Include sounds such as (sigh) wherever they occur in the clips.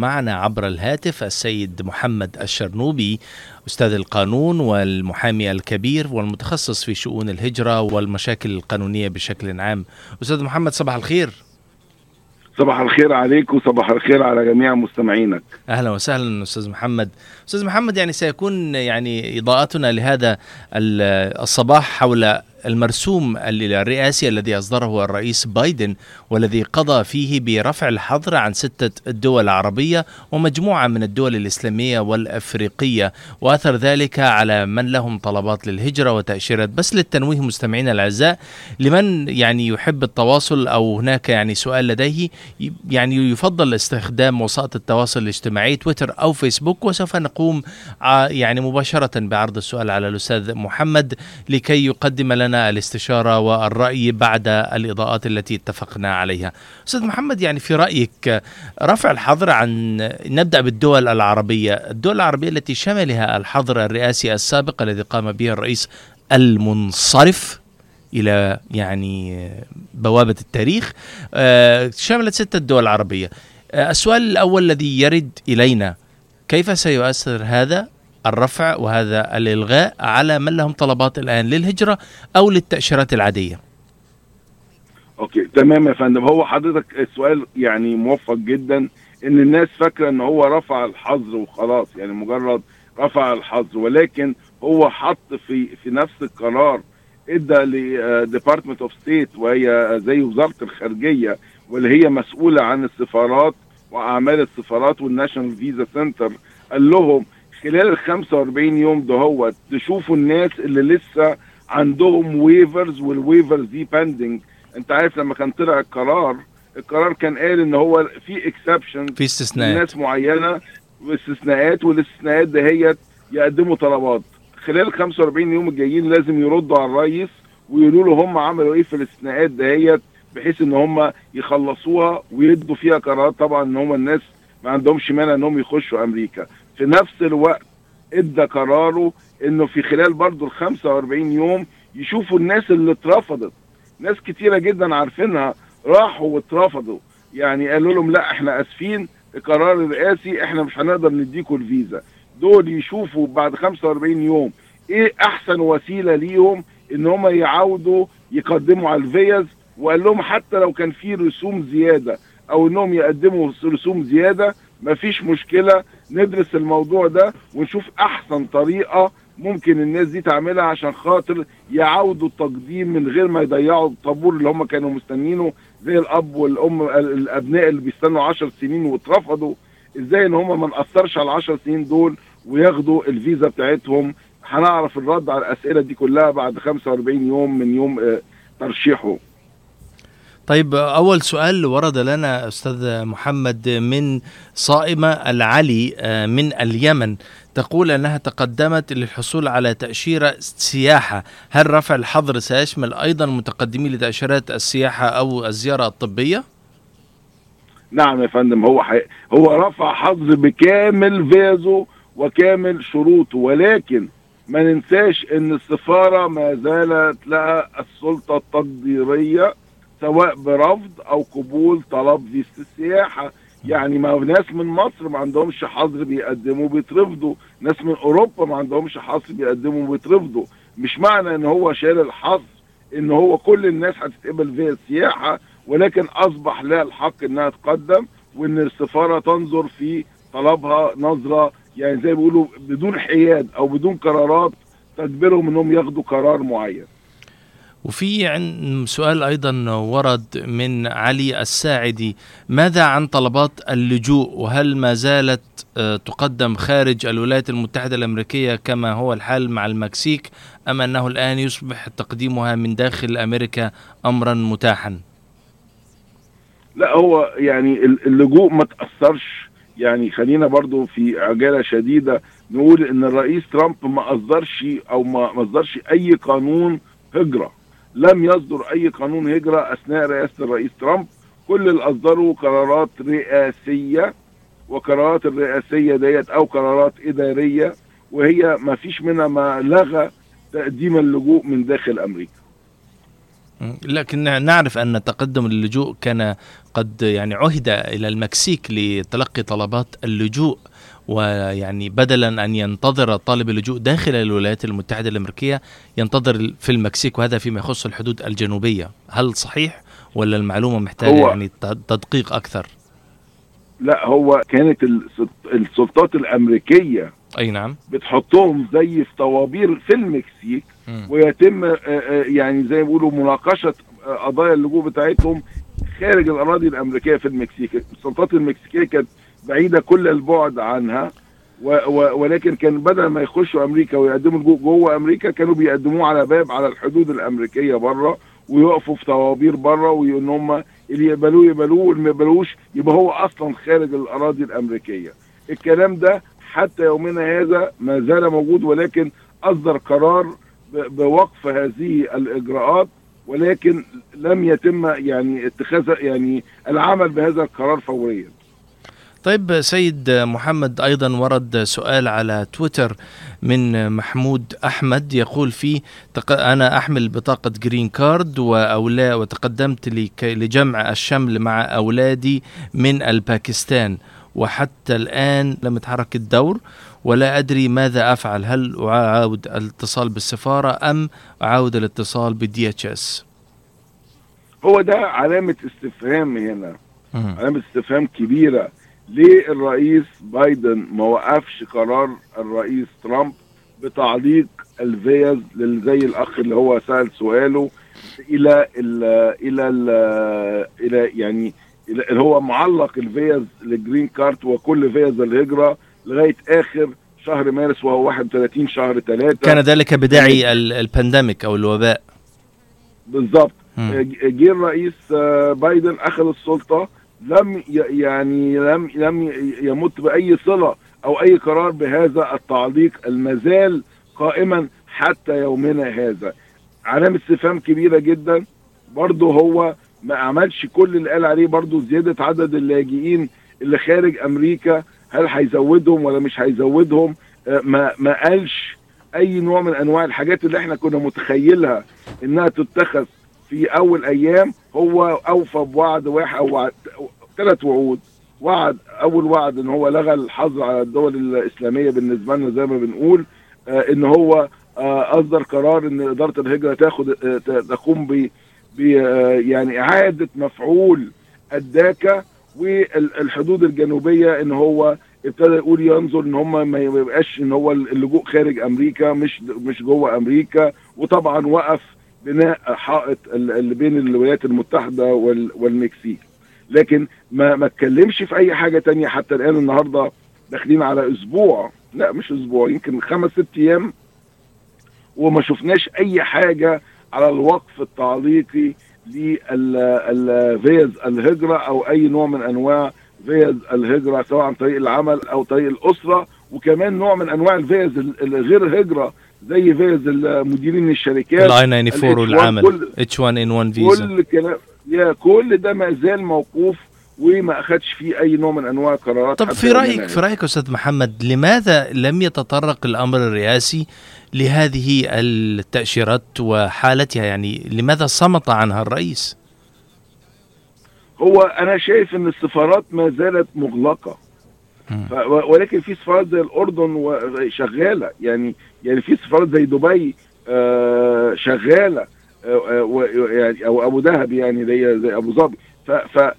معنا عبر الهاتف السيد محمد الشرنوبي أستاذ القانون والمحامي الكبير والمتخصص في شؤون الهجرة والمشاكل القانونية بشكل عام. أستاذ محمد صباح الخير. صباح الخير عليك وصباح الخير على جميع مستمعينك. أهلا وسهلا أستاذ محمد. أستاذ محمد يعني سيكون يعني إضاءتنا لهذا الصباح حول المرسوم الرئاسي الذي أصدره الرئيس بايدن والذي قضى فيه برفع الحظر عن ستة دول عربية ومجموعة من الدول الإسلامية والأفريقية. وأثر ذلك على من لهم طلبات للهجرة وتأشيرات بس للتنويه مستمعينا الأعزاء. لمن يعني يحب التواصل أو هناك يعني سؤال لديه يعني يفضل استخدام وسائط التواصل الاجتماعي تويتر أو فيسبوك. وسوف نقوم يعني مباشرة بعرض السؤال على الأستاذ محمد لكي يقدم لنا لنا الاستشارة والرأي بعد الإضاءات التي اتفقنا عليها. أستاذ محمد يعني في رأيك رفع الحظر عن نبدأ بالدول العربية. الدول العربية التي شملها الحظر الرئاسي السابق الذي قام به الرئيس المنصرف إلى يعني بوابة التاريخ شملت ستة دول عربيه السؤال الأول الذي يرد إلينا كيف سيؤثر هذا الرفع وهذا الإلغاء على من لهم طلبات الآن للهجرة أو للتأشيرات العادية. okay تمام يا فندم. هو حضرتك السؤال يعني موفق جدا إن الناس فاكرة إن هو رفع الحظر وخلاص يعني مجرد رفع الحظر ولكن هو حط في في نفس القرار إدى ل department of state وهي زي وزارة الخارجية واللي هي مسؤولة عن السفارات وأعمال السفارات وال national visa center قال لهم خلال ال 45 يوم ده هو تشوفوا الناس اللي لسه عندهم waivers وال waivers دي pending انت عارف لما كان طلع القرار القرار كان قال إن هو في exception في استثناءات. ناس معينة واستثناءات والاستثناءات دهيت يقدموا طلبات. خلال ال 45 يوم الجايين لازم يردوا على الرئيس ويقولوا له هم عملوا إيه في الاستثناءات دهيت بحيث إن هم يخلصوها ويدوا فيها قرارات. طبعا إن هم الناس ما عندهمش مانع إنهم يخشوا أمريكا. في نفس الوقت ادى قراره انه في خلال برضه ال 45 يوم يشوفوا الناس اللي اترفضت. ناس كتيرة جدا عارفينها راحوا واترفضوا. يعني قالوا لهم لا إحنا آسفين القرار الرئاسي إحنا مش هنقدر نديكم الفيزا. دول يشوفوا بعد 45 يوم إيه احسن وسيلة ليهم ان هم يعودوا يقدموا على الفيز. وقال لهم حتى لو كان في رسوم زيادة أو إنهم يقدموا رسوم زيادة مفيش مشكلة. ندرس الموضوع ده ونشوف أحسن طريقة ممكن الناس دي تعملها عشان خاطر يعودوا التقديم من غير ما يضيعوا الطابور اللي هم كانوا مستنينه زي الأب والأم الأبناء اللي بيستنوا 10 سنين واترفضوا. إزاي إن هم ما نأثرش على ال 10 سنين دول وياخدوا الفيزا بتاعتهم؟ هنعرف الرد على الأسئلة دي كلها بعد 45 يوم من يوم ترشيحه. طيب أول سؤال ورد لنا أستاذ محمد من صائمة العلي من اليمن تقول أنها تقدمت للحصول على تأشيرة سياحة هل رفع الحظر سيشمل أيضا متقدمين لتأشيرات السياحة أو الزيارة الطبية؟ نعم يا فندم هو حي... هو رفع حظر بكامل فيزو وكامل شروطه ولكن ما ننساش إن السفارة ما زالت لها السلطة التقديرية سواء برفض أو قبول طلب فيزا السياحه يعني ما ناس من مصر ما عندهمش حظر بيقدموا بيترفضوا. ناس من اوروبا ما عندهمش حظر بيقدموا بيترفضوا. مش معنى ان هو شال الحظر ان هو كل الناس هتتقبل فيها السياحة ولكن اصبح لها الحق انها تقدم وان السفارة تنظر في طلبها نظرة يعني زي ما بيقولوا بدون حياد أو بدون قرارات تجبرهم انهم ياخدوا قرار معين. وفي سؤال أيضا ورد من علي الساعدي. ماذا عن طلبات اللجوء؟ وهل ما زالت تقدم خارج الولايات المتحدة الأمريكية كما هو الحال مع المكسيك أم أنه الآن يصبح تقديمها من داخل أمريكا امرا متاحا؟ لا هو يعني اللجوء ما تأثرش. يعني خلينا برضو في عجالة شديدة نقول إن الرئيس ترامب ما أصدرش أو ما أصدرش أي قانون هجرة. لم يصدر أي قانون هجرة أثناء رئاسة الرئيس ترامب. كل اللي أصدروا قرارات رئاسية وقرارات الرئاسية ديت أو قرارات إدارية وهي ما فيش منها ما لغى تقديم اللجوء من داخل أمريكا. لكن نعرف أن تقدم اللجوء كان قد يعني عهد إلى المكسيك لتلقي طلبات اللجوء ويعني بدلا أن ينتظر طالب اللجوء داخل الولايات المتحدة الأمريكية ينتظر في المكسيك وهذا فيما يخص الحدود الجنوبية، هل صحيح ولا المعلومة محتاجة يعني تدقيق أكثر؟ لا هو كانت السلطات الأمريكية أي نعم بتحطهم زي في طوابير في المكسيك م. ويتم يعني زي ما بيقولوا مناقشة قضايا اللجوء بتاعتهم خارج الأراضي الأمريكية في المكسيك السلطات المكسيكية كانت بعيدة كل البعد عنها. و و ولكن كان بدل ما يخشوا أمريكا ويقدموا جوه أمريكا كانوا بيقدموه على باب على الحدود الأمريكية بره ويقفوا في طوابير بره ويقولوا إن هم اللي يقبلوه يقبلوه واللي ما يقبلوش يبقى هو أصلا خارج الأراضي الأمريكية. الكلام ده حتى يومنا هذا ما زال موجود ولكن أصدر قرار بوقف هذه الإجراءات ولكن لم يتم يعني اتخاذ يعني العمل بهذا القرار فوريا. طيب سيد محمد أيضا ورد سؤال على تويتر من محمود أحمد يقول فيه أنا أحمل بطاقة green card واولا وتقدمت لجمع الشمل مع أولادي من الباكستان وحتى الآن لم يتحرك الدور ولا أدري ماذا أفعل هل أعاود الاتصال بالسفارة أم أعاود الاتصال بال DHS هو ده علامة استفهام هنا علامة استفهام كبيرة. ليه الرئيس بايدن ما وقفش قرار الرئيس ترامب بتعليق الفيز زي الأخ اللي هو سأل سؤاله إلى ال إلى ال إلى يعني اللي هو معلق الفيز لل green card وكل فيز الهجرة لغاية آخر شهر مارس وهو 31 شهر 3 كان ذلك بداعي ال pandemic أو الوباء. بالظبط. جه الرئيس بايدن أخذ السلطة لم يعني لم لم يمت بأي صلة أو أي قرار بهذا التعليق المازال قائما حتى يومنا هذا. علامة استفهام كبيرة جدا. برضه هو ما عملش كل اللي قال عليه برضه زيادة عدد اللاجئين اللي خارج أمريكا. هل هيزودهم ولا مش هيزودهم؟ ما ما قالش أي نوع من أنواع الحاجات اللي إحنا كنا متخيلها إنها تتخذ. في أول أيام هو أوفى بوعد واحد أو ثلاث وعود. وعد أول وعد إن هو لغى الحظر على الدول الإسلامية بالنسبة لنا زي ما بنقول آه إن هو آه أصدر قرار إن إدارة الهجرة تاخد آه تقوم ب يعني إعادة مفعول الداكا والحدود الجنوبية. إن هو ابتدى يقول ينظر إن هم ما يبقاش إن هو اللجوء خارج أمريكا مش مش جوه أمريكا. وطبعا وقف بناء حائط اللي بين الولايات المتحدة والمكسيك. لكن ما ما اتكلمش في أي حاجة تانية حتى الآن النهارده داخلين على أسبوع. لا مش أسبوع يمكن خمس ست أيام. وما شفناش أي حاجة على الوقف التعليقي للفيز الهجرة أو أي نوع من أنواع فيز الهجرة سواء عن طريق العمل أو طريق الأسرة وكمان نوع من أنواع الفيز الغير هجرة. زي فيز مديرين الشركات ال I 94 والعمل اتش 1 ان 1 فيزا كل كلام يا كل ده ما زال موقوف وما أخدش فيه أي نوع من أنواع القرارات طب في رايك في رأيك أستاذ محمد لماذا لم يتطرق الأمر الرئاسي لهذه التأشيرات وحالتها؟ يعني لماذا صمت عنها الرئيس؟ هو أنا شايف إن السفارات ما زالت مغلقة. ولكن في سفارات زي الأردن شغالة. يعني يعني في سفارات زي دبي آه شغالة. يعني أو أبو ظبي يعني زي زي أبو ظبي. ف ف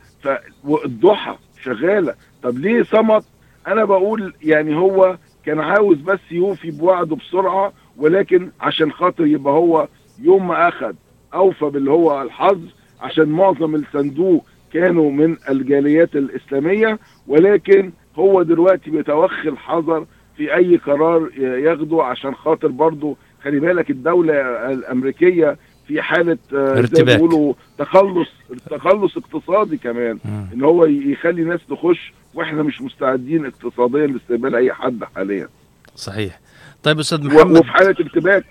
فالضحى شغالة. طب ليه صمت؟ أنا بقول يعني هو كان عاوز بس يوفي بوعده بسرعة ولكن عشان خاطر يبقى هو يوم ما اخذ أوفى باللي هو الحظ عشان معظم الصندوق كانوا من الجاليات الإسلامية ولكن هو دلوقتي بيتوخي الحذر في أي قرار ياخده عشان خاطر برضه خلي بالك الدولة الأمريكية في حالة ارتباك زي بيقولوا تخلص تخلص اقتصادي كمان مم. إن هو يخلي ناس تخش وإحنا مش مستعدين اقتصاديا لاستقبال أي حد حاليا. صحيح. طيب أستاذ محمد. وفي حالة ارتباك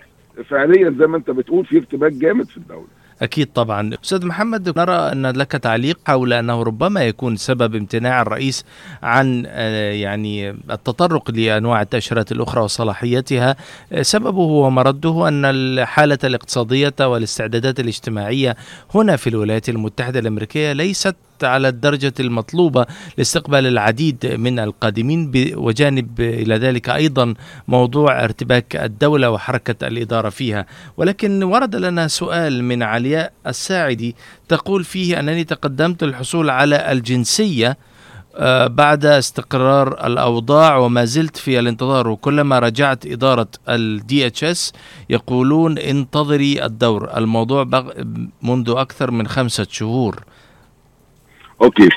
فعليا زي ما أنت بتقول في ارتباك جامد في الدولة. أكيد طبعا. أستاذ محمد نرى أن لك تعليق حول أنه ربما يكون سبب امتناع الرئيس عن آه، يعني التطرق لأنواع التأشيرات الأخرى وصلاحيتها. سببه ومرده أن الحالة الاقتصادية والاستعدادات الاجتماعية هنا في الولايات المتحدة الأمريكية ليست على الدرجة المطلوبة لاستقبال العديد من القادمين وجانب إلى ذلك أيضا موضوع ارتباك الدولة وحركة الإدارة فيها. ولكن ورد لنا سؤال من علياء الساعدي تقول فيه أنني تقدمت للحصول على الجنسية آه، بعد استقرار الأوضاع وما زلت في الانتظار. وكلما رجعت إدارة ال DHS يقولون انتظري الدور. الموضوع منذ أكثر من خمسة شهور. okay.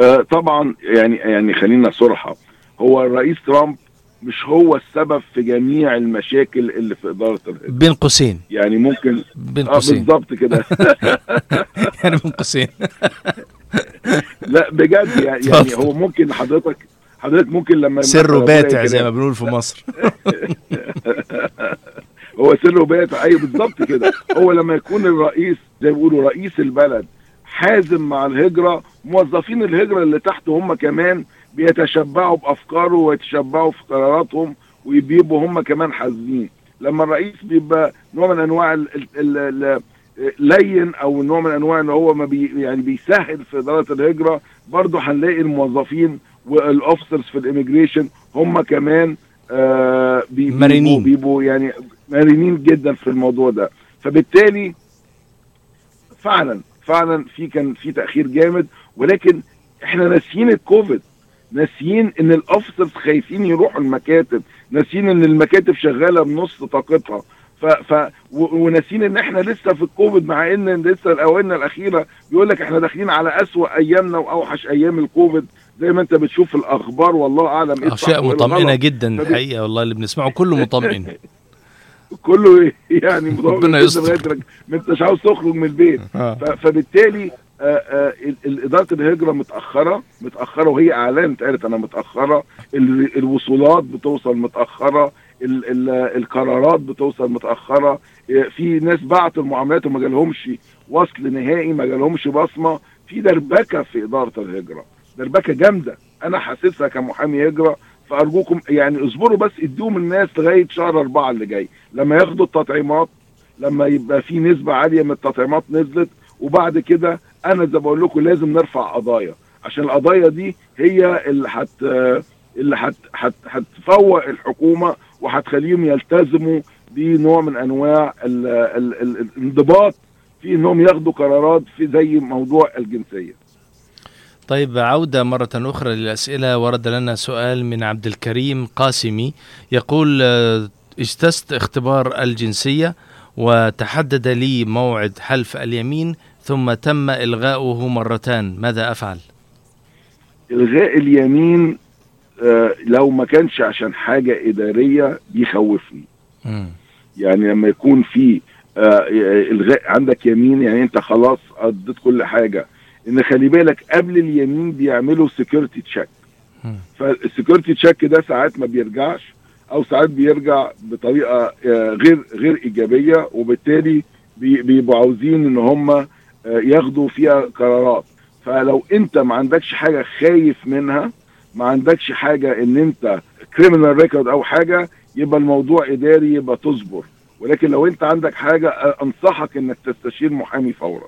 آه طبعا يعني يعني خلينا صرحا هو الرئيس ترامب مش هو السبب في جميع المشاكل اللي في إدارة الهجره بين قوسين. يعني ممكن بين قوسين. آه بالظبط كده. (laughs) يعني بين قوسين. (laughs) لا بجد يعني, يعني هو ممكن حضرتك حضرتك ممكن لما سره باتع زي ما بنقول في مصر. (laughs) هو سره باتع أيوه بالظبط كده. هو لما يكون الرئيس زي ما بيقولوا رئيس البلد حازم مع الهجرة موظفين الهجرة اللي تحت هم كمان بيتشبعوا بأفكاره ويتشبعوا في قراراتهم ويبقوا هم كمان حازمين. لما الرئيس بيبقى نوع من أنواع لين أو نوع من أنواع إن هو ما بي يعني بيسهل في إدارة الهجرة برضه هنلاقي الموظفين وال officers في ال immigration هم كمان آه مرنين. بيبقوا يعني مرنين جدا في الموضوع ده. فبالتالي فعلا فعلا في كان في تأخير جامد ولكن إحنا ناسيين الكوفيد. ناسيين إن الاوفيسرز خايفين يروحوا المكاتب. ناسيين إن المكاتب شغالة بنص طاقتها. ف ف وناسيين إن إحنا لسه في الكوفيد مع إن لسه الأوانة الأخيرة. بيقول لك إحنا داخلين على أسوأ أيامنا وأوحش أيام الكوفيد. زي ما أنت بتشوف الأخبار والله أعلم إيه اشياء مطمئنة جدا الحقيقة والله اللي بنسمعه كله مطمئن. (laughs) كله (laughs) يعني ربنا يستر. ما انتش عاوز تخرج من البيت. آه. فبالتالي آه آه إدارة الهجرة متأخرة. متأخرة وهي اعلنت قالت أنا متأخرة. الوصولات بتوصل متأخرة. ال ال القرارات بتوصل متأخرة. في ناس بعتوا المعاملات وما جالهمش وصل نهائي ما جالهمش بصمة. في دربكة في إدارة الهجرة. دربكة جامدة. أنا حاسسها كمحامي هجرة. فارجوكم يعني اصبروا بس ادوهم الناس لغاية شهر أربعة اللي جاي. لما ياخدوا التطعيمات لما يبقى في نسبة عالية من التطعيمات نزلت وبعد كده أنا زي بقول لكم لازم نرفع قضايا عشان القضايا دي هي اللي هت اللي هت هت هتفوق الحكومة وهتخليهم يلتزموا بنوع من أنواع ال ال ال الانضباط في إنهم ياخدوا قرارات في زي موضوع الجنسية. طيب عودة مرة أخرى للأسئلة ورد لنا سؤال من عبد الكريم قاسمي يقول آه، اجتزت اختبار الجنسية وتحدد لي موعد حلف اليمين ثم تم إلغاؤه مرتان ماذا أفعل؟ إلغاء اليمين آه لو ما كانش عشان حاجة إدارية بيخوفني م. يعني لما يكون في آه إلغاء عندك يمين يعني أنت خلاص قضيت كل حاجة إن خلي بالك قبل اليمين بيعملوا security check فال security check ده ساعات ما بيرجعش أو ساعات بيرجع بطريقة آه، غير غير إيجابية وبالتالي بيبقوا عاوزين إن هم آه، ياخدوا فيها قرارات. فلو أنت ما عندكش حاجة خايف منها ما عندكش حاجة إن أنت criminal record أو حاجة يبقى الموضوع إداري يبقى تصبر. ولكن لو أنت عندك حاجة آه، أنصحك إنك تستشير محامي فورا.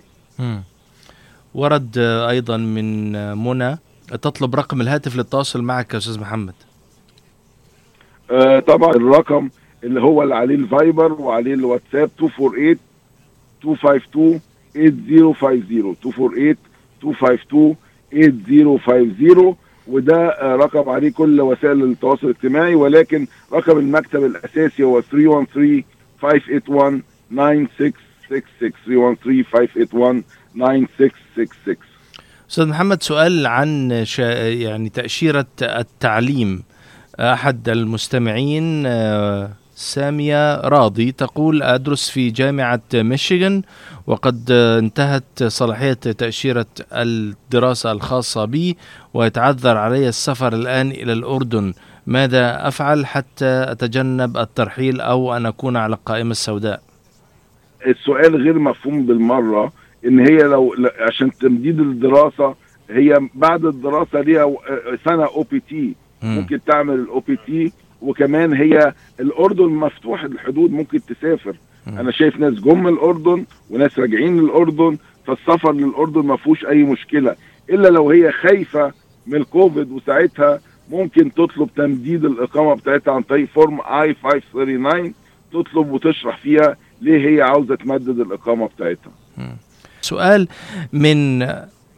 ورد أيضا من منى تطلب رقم الهاتف للتواصل معك يا أستاذ محمد؟ آه طبعا الرقم اللي هو اللي عليه الفايبر وعليه الواتساب 248 252 8050 248 252 8050 وده آه رقم عليه كل وسائل التواصل الاجتماعي ولكن رقم المكتب الأساسي هو 313 581 9666 313 581 9666 أستاذ محمد سؤال عن يعني تأشيرة التعليم. أحد المستمعين آه، سامية راضي تقول أدرس في جامعة ميشيغان وقد انتهت صلاحية تأشيرة الدراسة الخاصة بي ويتعذر علي السفر الآن إلى الأردن. ماذا أفعل حتى أتجنب الترحيل أو أن أكون على القائمة السوداء؟ السؤال غير مفهوم بالمرة إن هي لو عشان تمديد الدراسة هي بعد الدراسة ليها سنة OPT مم. ممكن تعمل ال OPT وكمان هي الأردن مفتوح الحدود ممكن تسافر. أنا شايف ناس جم الأردن وناس راجعين الأردن فالسفر للأردن ما فيهوش أي مشكلة إلا لو هي خايفة من الكوفيد وساعتها ممكن تطلب تمديد الإقامة بتاعتها عن طريق form I 539 تطلب وتشرح فيها ليه هي عاوزة تمدد الإقامة بتاعتها؟ سؤال من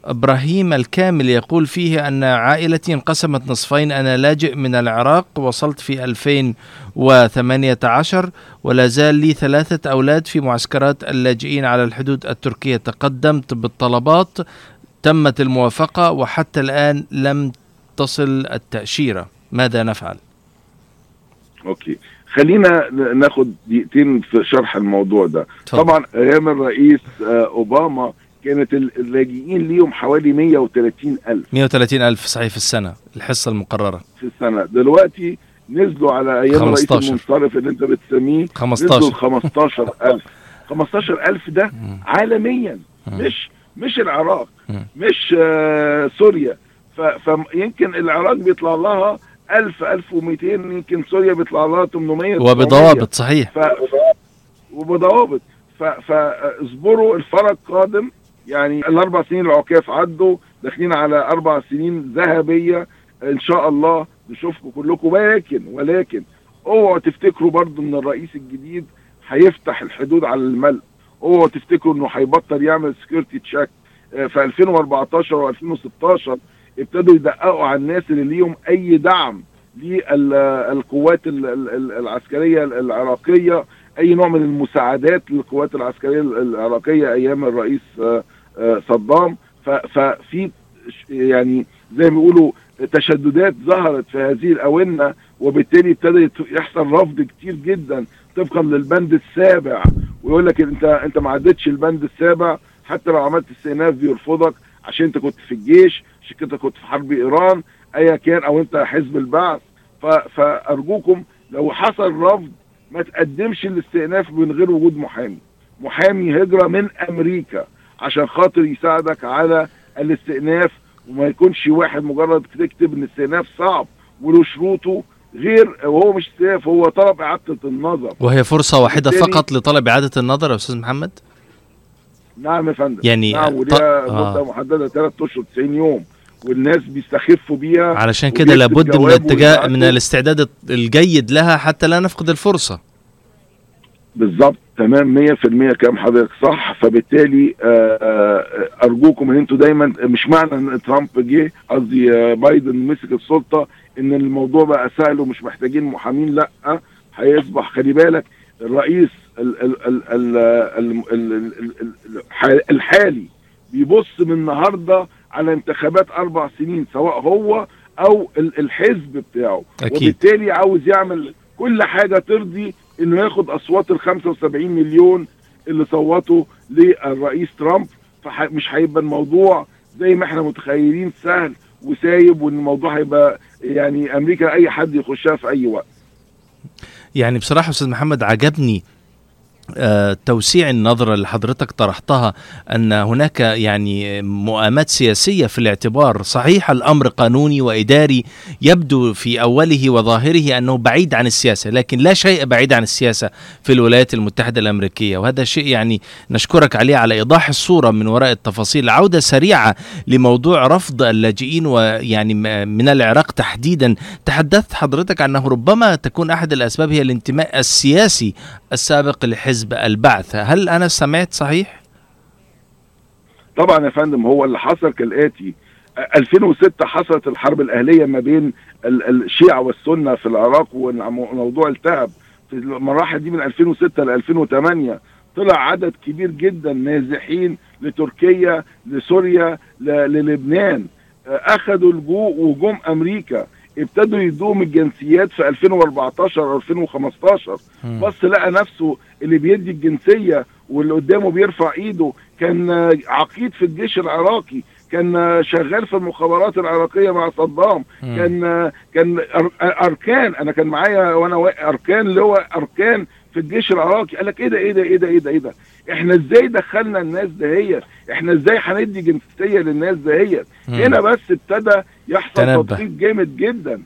إبراهيم الكامل يقول فيه أن عائلتي انقسمت نصفين أنا لاجئ من العراق وصلت في 2018 ولا زال لي ثلاثة أولاد في معسكرات اللاجئين على الحدود التركية. تقدمت بالطلبات تمت الموافقة وحتى الآن لم تصل التأشيرة. ماذا نفعل؟ أوكي. خلينا ناخد دقيقتين في شرح الموضوع ده تفضل. طبعا أيام الرئيس آه، أوباما كانت ال- اللاجئين ليهم حوالي 130 ألف 130 ألف صحيح في السنة الحصة المقررة في السنة دلوقتي نزلوا على أيام الرئيس 15. المنصرف اللي أنت بتسميه 15 نزلوا ل 15000 15000 ده مم. عالميا. مش مش العراق. مش آه، سوريا فيمكن العراق بيطلع لها 1000 1200 يمكن سوريا بيطلع لها 800 900. وبضوابط صحيح. ف... وبضوابط. ف... فاصبروا الفرج قادم يعني الأربع سنين العجاف عدوا داخلين على أربع سنين ذهبية إن شاء الله نشوفكم كلكم. ولكن ولكن اوعوا تفتكروا برضو إن الرئيس الجديد هيفتح الحدود على الملء اوعوا تفتكروا إنه هيبطل يعمل security check في 2014 و2016 ابتدوا يدققوا على الناس اللي ليهم أي دعم للقوات ال- ال- ال- العسكرية العراقية أي نوع من المساعدات للقوات العسكرية العراقية أيام الرئيس آه، آه، صدام. ففي يعني زي ما بيقولوا تشددات ظهرت في هذه الآونة وبالتالي ابتدى يحصل رفض كتير جدا طبقا للبند السابع. ويقول لك انت أنت ما عدتش البند السابع حتى لو عملت استئناف بيرفضك عشان أنت كنت في الجيش. انت كنت في حرب إيران أيا كان أو أنت حزب البعث. فأرجوكم لو حصل رفض ما تقدمش الاستئناف من غير وجود محامي. محامي هجرة من أمريكا عشان خاطر يساعدك على الاستئناف وما يكونش واحد مجرد تكتب إن الاستئناف صعب وله شروطه غير وهو مش استئناف هو طلب إعادة النظر. وهي فرصة واحدة وبالتالي- فقط لطلب إعادة النظر يا أستاذ محمد؟ نعم يا فندم. يعني نعم وليها آه. مدة محددة 3 أشهر 90 يوم. والناس بيستخفوا بيها علشان كده لابد من الاتجاه من الاستعداد الجيد لها حتى لا نفقد الفرصة. بالظبط تمام 100% كلام حضرتك صح. فبالتالي آه، آه، أرجوكم إن أنتوا دايما مش معنى إن ترامب جه قصدي آه، بايدن مسك السلطة إن الموضوع بقى سهل ومش محتاجين محامين لأ هيصبح خلي بالك الرئيس الحالي بيبص من النهارده على انتخابات أربع سنين سواء هو أو ال- الحزب بتاعه. أكيد. وبالتالي عاوز يعمل كل حاجة ترضي إنه ياخد أصوات ال 75 مليون اللي صوتوا للرئيس ترامب. فمش هيبقى الموضوع زي ما إحنا متخيلين سهل وسايب وإن الموضوع هيبقى يعني أمريكا أي حد يخشها في أي وقت. يعني بصراحة أستاذ محمد عجبني توسيع النظرة اللي حضرتك طرحتها أن هناك يعني مؤامات سياسية في الاعتبار. صحيح الأمر قانوني وإداري يبدو في أوله وظاهره أنه بعيد عن السياسة لكن لا شيء بعيد عن السياسة في الولايات المتحدة الأمريكية وهذا شيء يعني نشكرك عليه على إيضاح الصورة من وراء التفاصيل. عودة سريعة لموضوع رفض اللاجئين ويعني من العراق تحديدا. تحدثت حضرتك أنه ربما تكون أحد الأسباب هي الانتماء السياسي السابق لحزب البعث. هل أنا سمعت صحيح؟ طبعا يا فندم هو اللي حصل كالآتي. 2006 حصلت الحرب الأهلية ما بين ال- الشيعة والسنة في العراق والموضوع التهب. في المراحل دي من 2006 ل 2008 طلع عدد كبير جدا نازحين لتركيا لسوريا للبنان. أخذوا اللجوء وجم أمريكا. ابتدوا يدوهم الجنسيات في 2014 أو 2015 مم. بص لقى نفسه اللي بيدي الجنسية واللي قدامه بيرفع ايده كان عقيد في الجيش العراقي كان شغال في المخابرات العراقية مع صدام. كان كان أركان أنا كان معايا وأنا وا- أركان اللي هو أركان في الجيش العراقي. قال لك إيه ده إيه ده إيه ده إيه ده إيه ده؟ إحنا إزاي دخلنا الناس دهيت إحنا إزاي هندي جنسية للناس دهيت. هنا بس ابتدى يحصل. تدقيق جامد جدا.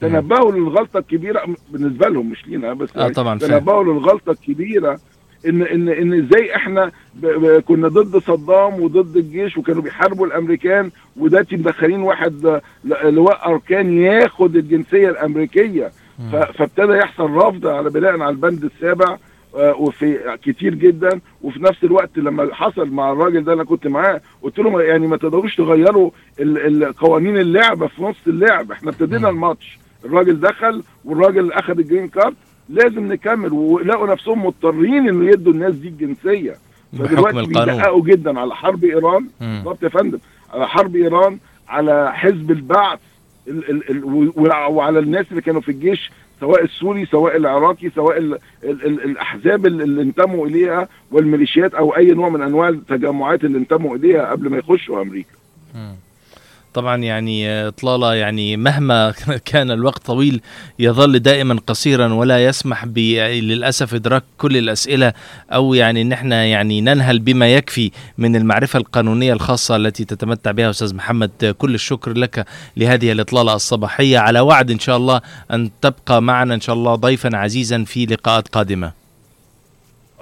تنبهوا للغلطة الكبيرة. بالنسبة لهم مش لينا بس آه طبعا تنبهوا للغلطة الكبيرة إن إن إن إزاي إحنا ب ب كنا ضد صدام وضد الجيش وكانوا بيحاربوا الأمريكان ودلوقتي مدخلين واحد لواء أركان ياخد الجنسية الأمريكية. فابتدى يحصل رفض على بناء على البند السابع آه، وفي كتير جدا. وفي نفس الوقت لما حصل مع الراجل ده أنا كنت معاه قلت له يعني ما تقدروش تغيروا قوانين اللعبة في نص اللعب. إحنا ابتدينا. الماتش. الراجل دخل والراجل اخذ الجرين كارد. لازم نكمل. ولقوا نفسهم مضطرين إنه يدوا الناس دي الجنسية. بحكم فدلوقتي القانون. بيدققوا جدا على حرب إيران. بالظبط يا فندم. على حرب إيران على حزب البعث. وعلى الناس اللي كانوا في الجيش سواء السوري سواء العراقي سواء ال ال ال الأحزاب اللي انتموا إليها والميليشيات أو أي نوع من أنواع التجمعات اللي انتموا إليها قبل ما يخشوا أمريكا. طبعا يعني آه، طلالة يعني مهما (laughs) كان الوقت طويل يظل دائما قصيرا ولا يسمح ب للأسف إدراك كل الأسئلة أو يعني إن إحنا يعني ننهل بما يكفي من المعرفة القانونية الخاصة التي تتمتع بها أستاذ محمد. كل الشكر لك لهذه الإطلالة الصباحية. على وعد إن شاء الله أن تبقى معنا إن شاء الله ضيفا عزيزا في لقاءات قادمة.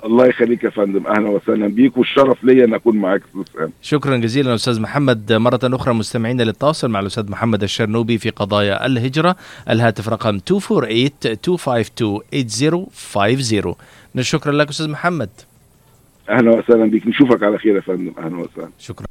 الله يخليك يا فندم. أهلا وسهلا بيك والشرف ليا أن أكون معاك أستاذ شكرا جزيلا أستاذ محمد. مرة أخرى مستمعينا للتواصل مع الأستاذ محمد الشرنوبي في قضايا الهجرة. الهاتف رقم 248-252-8050 شكرا لك أستاذ محمد. أهلا وسهلا بيك. نشوفك على خير يا فندم. أهلا وسهلا. شكرا.